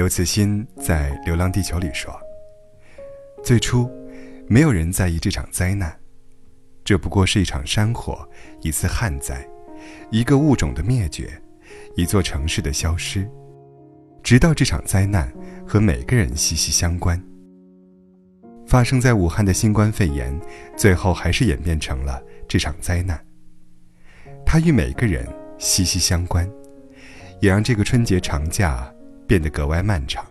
刘慈欣在《流浪地球》里说：“最初，没有人在意这场灾难，这不过是一场山火，一次旱灾，一个物种的灭绝，一座城市的消失。直到这场灾难和每个人息息相关。发生在武汉的新冠肺炎，最后还是演变成了这场灾难。它与每个人息息相关，也让这个春节长假。”变得格外漫长。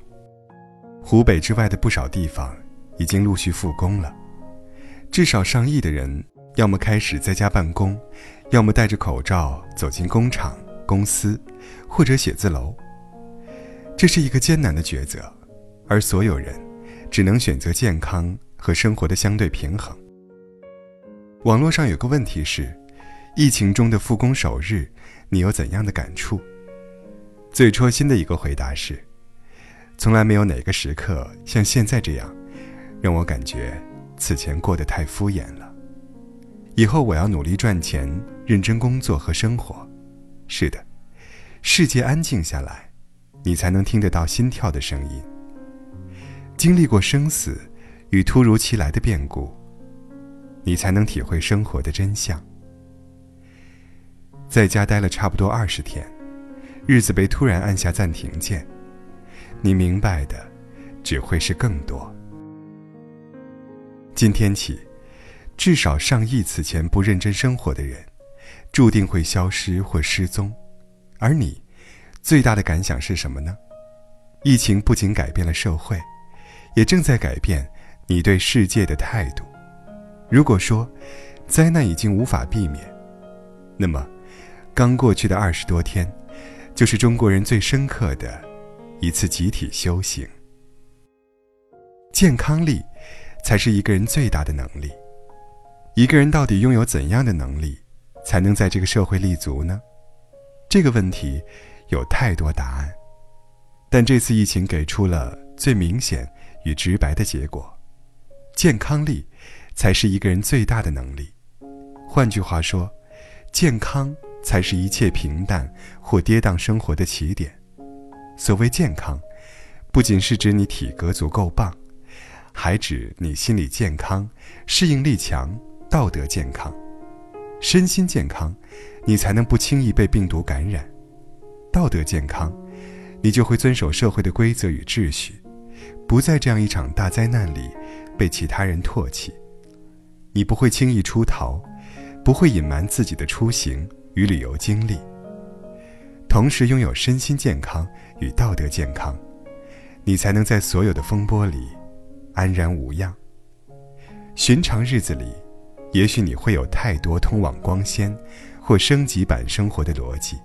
湖北之外的不少地方已经陆续复工了，至少上亿的人要么开始在家办公，要么戴着口罩走进工厂、公司或者写字楼。这是一个艰难的抉择，而所有人只能选择健康和生活的相对平衡。网络上有个问题是：疫情中的复工首日，你有怎样的感触？最戳心的一个回答是：从来没有哪个时刻像现在这样，让我感觉此前过得太敷衍了。以后我要努力赚钱，认真工作和生活。是的，世界安静下来，你才能听得到心跳的声音。经历过生死与突如其来的变故，你才能体会生活的真相。在家待了差不多二十天。日子被突然按下暂停键，你明白的只会是更多。今天起，至少上亿此前不认真生活的人，注定会消失或失踪。而你，最大的感想是什么呢？疫情不仅改变了社会，也正在改变你对世界的态度。如果说灾难已经无法避免，那么刚过去的二十多天。就是中国人最深刻的一次集体修行。健康力，才是一个人最大的能力。一个人到底拥有怎样的能力，才能在这个社会立足呢？这个问题有太多答案，但这次疫情给出了最明显与直白的结果：健康力，才是一个人最大的能力。换句话说，健康。才是一切平淡或跌宕生活的起点。所谓健康，不仅是指你体格足够棒，还指你心理健康、适应力强、道德健康。身心健康，你才能不轻易被病毒感染；道德健康，你就会遵守社会的规则与秩序，不在这样一场大灾难里被其他人唾弃。你不会轻易出逃，不会隐瞒自己的出行。与旅游经历，同时拥有身心健康与道德健康，你才能在所有的风波里安然无恙。寻常日子里，也许你会有太多通往光鲜或升级版生活的逻辑，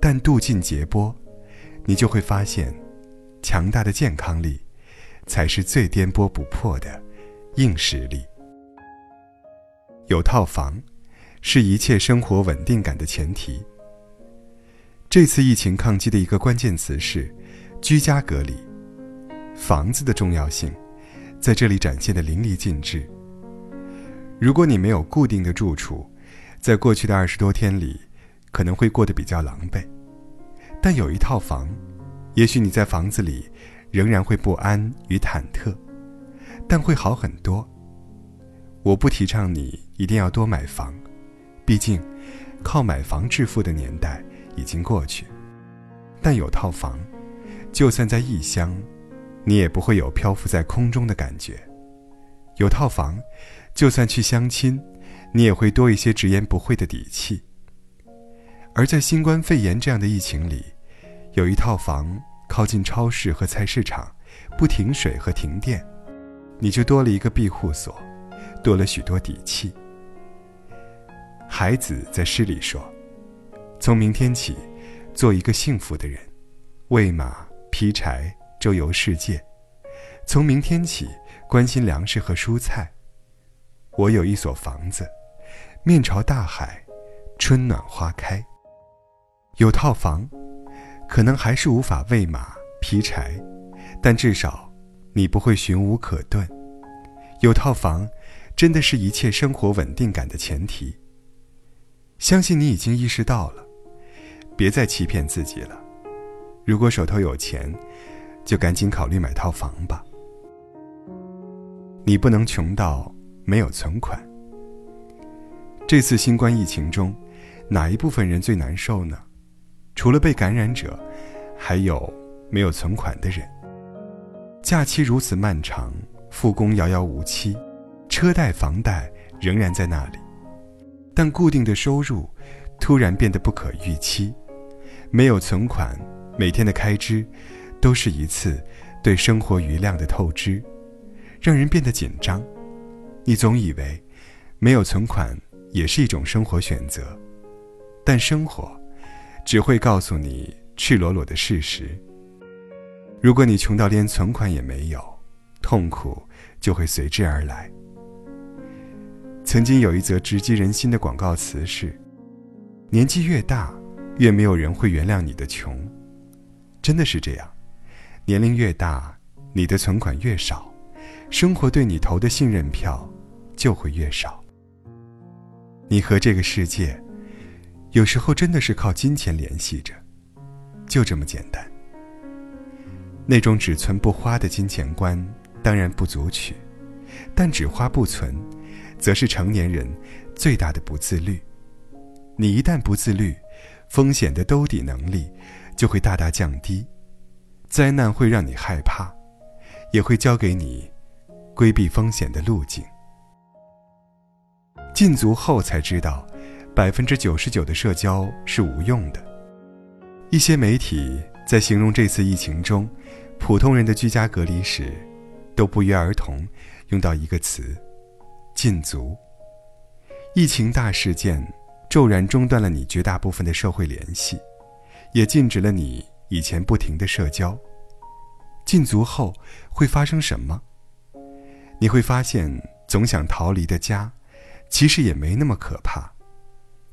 但渡尽劫波，你就会发现，强大的健康力，才是最颠簸不破的硬实力。有套房。是一切生活稳定感的前提。这次疫情抗击的一个关键词是居家隔离，房子的重要性在这里展现的淋漓尽致。如果你没有固定的住处，在过去的二十多天里，可能会过得比较狼狈。但有一套房，也许你在房子里仍然会不安与忐忑，但会好很多。我不提倡你一定要多买房。毕竟，靠买房致富的年代已经过去，但有套房，就算在异乡，你也不会有漂浮在空中的感觉；有套房，就算去相亲，你也会多一些直言不讳的底气。而在新冠肺炎这样的疫情里，有一套房靠近超市和菜市场，不停水和停电，你就多了一个庇护所，多了许多底气。孩子在诗里说：“从明天起，做一个幸福的人，喂马、劈柴、周游世界。从明天起，关心粮食和蔬菜。我有一所房子，面朝大海，春暖花开。有套房，可能还是无法喂马、劈柴，但至少你不会寻无可遁。有套房，真的是一切生活稳定感的前提。”相信你已经意识到了，别再欺骗自己了。如果手头有钱，就赶紧考虑买套房吧。你不能穷到没有存款。这次新冠疫情中，哪一部分人最难受呢？除了被感染者，还有没有存款的人。假期如此漫长，复工遥遥无期，车贷、房贷仍然在那里，但固定的收入突然变得不可预期，没有存款，每天的开支都是一次对生活余量的透支，让人变得紧张。你总以为没有存款也是一种生活选择，但生活。只会告诉你赤裸裸的事实。如果你穷到连存款也没有，痛苦就会随之而来。曾经有一则直击人心的广告词是：“年纪越大，越没有人会原谅你的穷。”真的是这样，年龄越大，你的存款越少，生活对你投的信任票就会越少。你和这个世界。有时候真的是靠金钱联系着，就这么简单。那种只存不花的金钱观当然不足取，但只花不存，则是成年人最大的不自律。你一旦不自律，风险的兜底能力就会大大降低，灾难会让你害怕，也会教给你规避风险的路径。禁足后才知道。百分之九十九的社交是无用的。一些媒体在形容这次疫情中普通人的居家隔离时，都不约而同用到一个词：禁足。疫情大事件骤然中断了你绝大部分的社会联系，也禁止了你以前不停的社交。禁足后会发生什么？你会发现，总想逃离的家，其实也没那么可怕。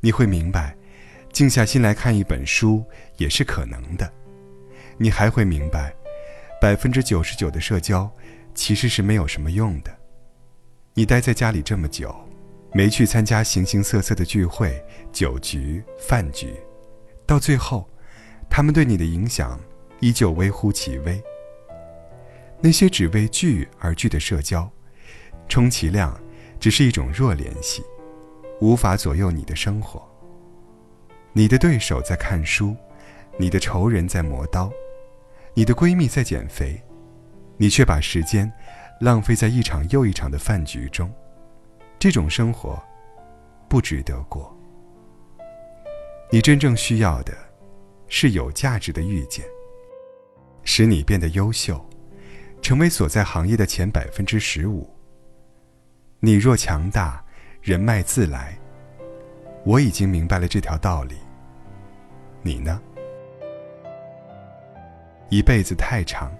你会明白，静下心来看一本书也是可能的。你还会明白，百分之九十九的社交其实是没有什么用的。你待在家里这么久，没去参加形形色色的聚会、酒局、饭局，到最后，他们对你的影响依旧微乎其微。那些只为聚而聚的社交，充其量只是一种弱联系。无法左右你的生活。你的对手在看书，你的仇人在磨刀，你的闺蜜在减肥，你却把时间浪费在一场又一场的饭局中。这种生活不值得过。你真正需要的，是有价值的遇见，使你变得优秀，成为所在行业的前百分之十五。你若强大。人脉自来。我已经明白了这条道理。你呢？一辈子太长，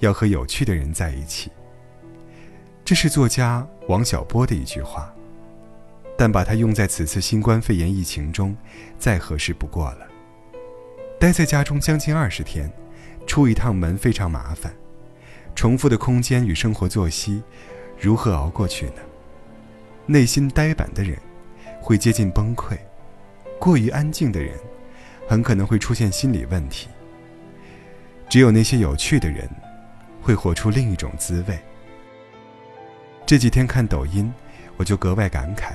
要和有趣的人在一起。这是作家王小波的一句话，但把它用在此次新冠肺炎疫情中，再合适不过了。待在家中将近二十天，出一趟门非常麻烦，重复的空间与生活作息，如何熬过去呢？内心呆板的人，会接近崩溃；过于安静的人，很可能会出现心理问题。只有那些有趣的人，会活出另一种滋味。这几天看抖音，我就格外感慨：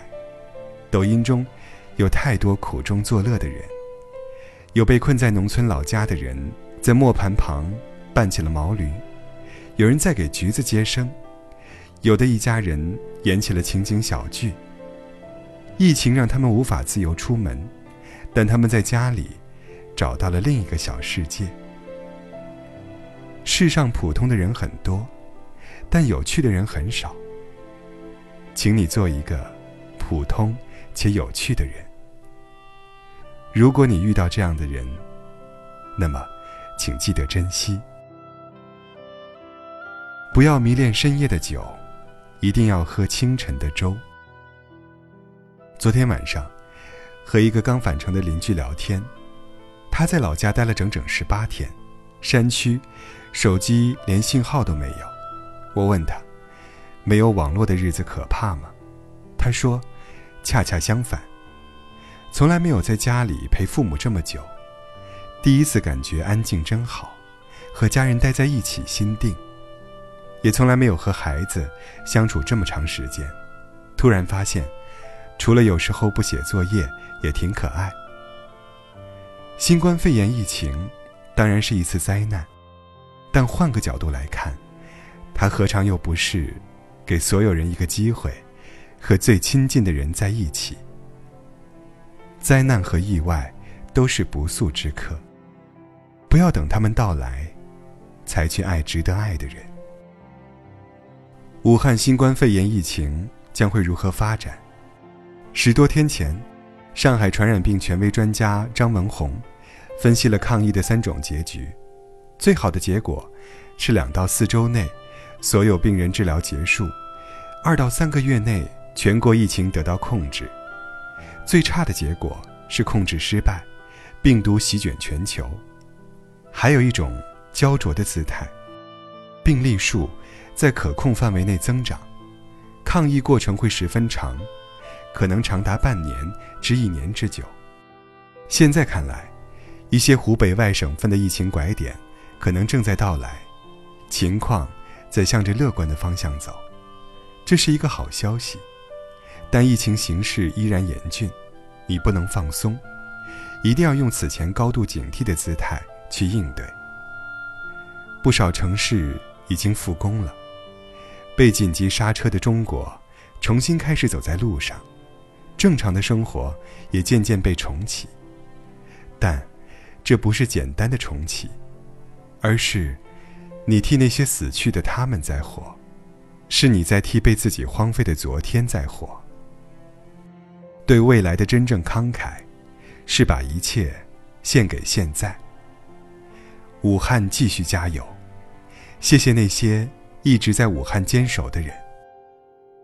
抖音中有太多苦中作乐的人，有被困在农村老家的人，在磨盘旁扮起了毛驴；有人在给橘子接生。有的一家人演起了情景小剧。疫情让他们无法自由出门，但他们在家里找到了另一个小世界。世上普通的人很多，但有趣的人很少。请你做一个普通且有趣的人。如果你遇到这样的人，那么，请记得珍惜，不要迷恋深夜的酒。一定要喝清晨的粥。昨天晚上，和一个刚返程的邻居聊天，他在老家待了整整十八天，山区，手机连信号都没有。我问他，没有网络的日子可怕吗？他说，恰恰相反，从来没有在家里陪父母这么久。第一次感觉安静真好，和家人待在一起心定。也从来没有和孩子相处这么长时间，突然发现，除了有时候不写作业，也挺可爱。新冠肺炎疫情当然是一次灾难，但换个角度来看，它何尝又不是给所有人一个机会，和最亲近的人在一起？灾难和意外都是不速之客，不要等他们到来，才去爱值得爱的人。武汉新冠肺炎疫情将会如何发展？十多天前，上海传染病权威专家张文宏分析了抗疫的三种结局。最好的结果是两到四周内，所有病人治疗结束；二到三个月内，全国疫情得到控制。最差的结果是控制失败，病毒席卷全球。还有一种焦灼的姿态，病例数。在可控范围内增长，抗疫过程会十分长，可能长达半年至一年之久。现在看来，一些湖北外省份的疫情拐点可能正在到来，情况在向着乐观的方向走，这是一个好消息。但疫情形势依然严峻，你不能放松，一定要用此前高度警惕的姿态去应对。不少城市已经复工了。被紧急刹车的中国，重新开始走在路上，正常的生活也渐渐被重启。但，这不是简单的重启，而是，你替那些死去的他们在活，是你在替被自己荒废的昨天在活。对未来的真正慷慨，是把一切献给现在。武汉继续加油，谢谢那些。一直在武汉坚守的人，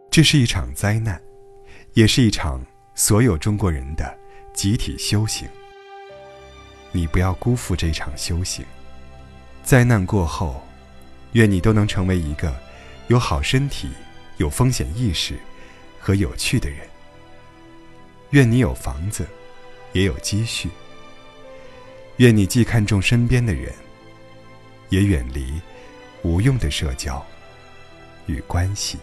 这是一场灾难，也是一场所有中国人的集体修行。你不要辜负这场修行。灾难过后，愿你都能成为一个有好身体、有风险意识和有趣的人。愿你有房子，也有积蓄。愿你既看重身边的人，也远离无用的社交。与关系。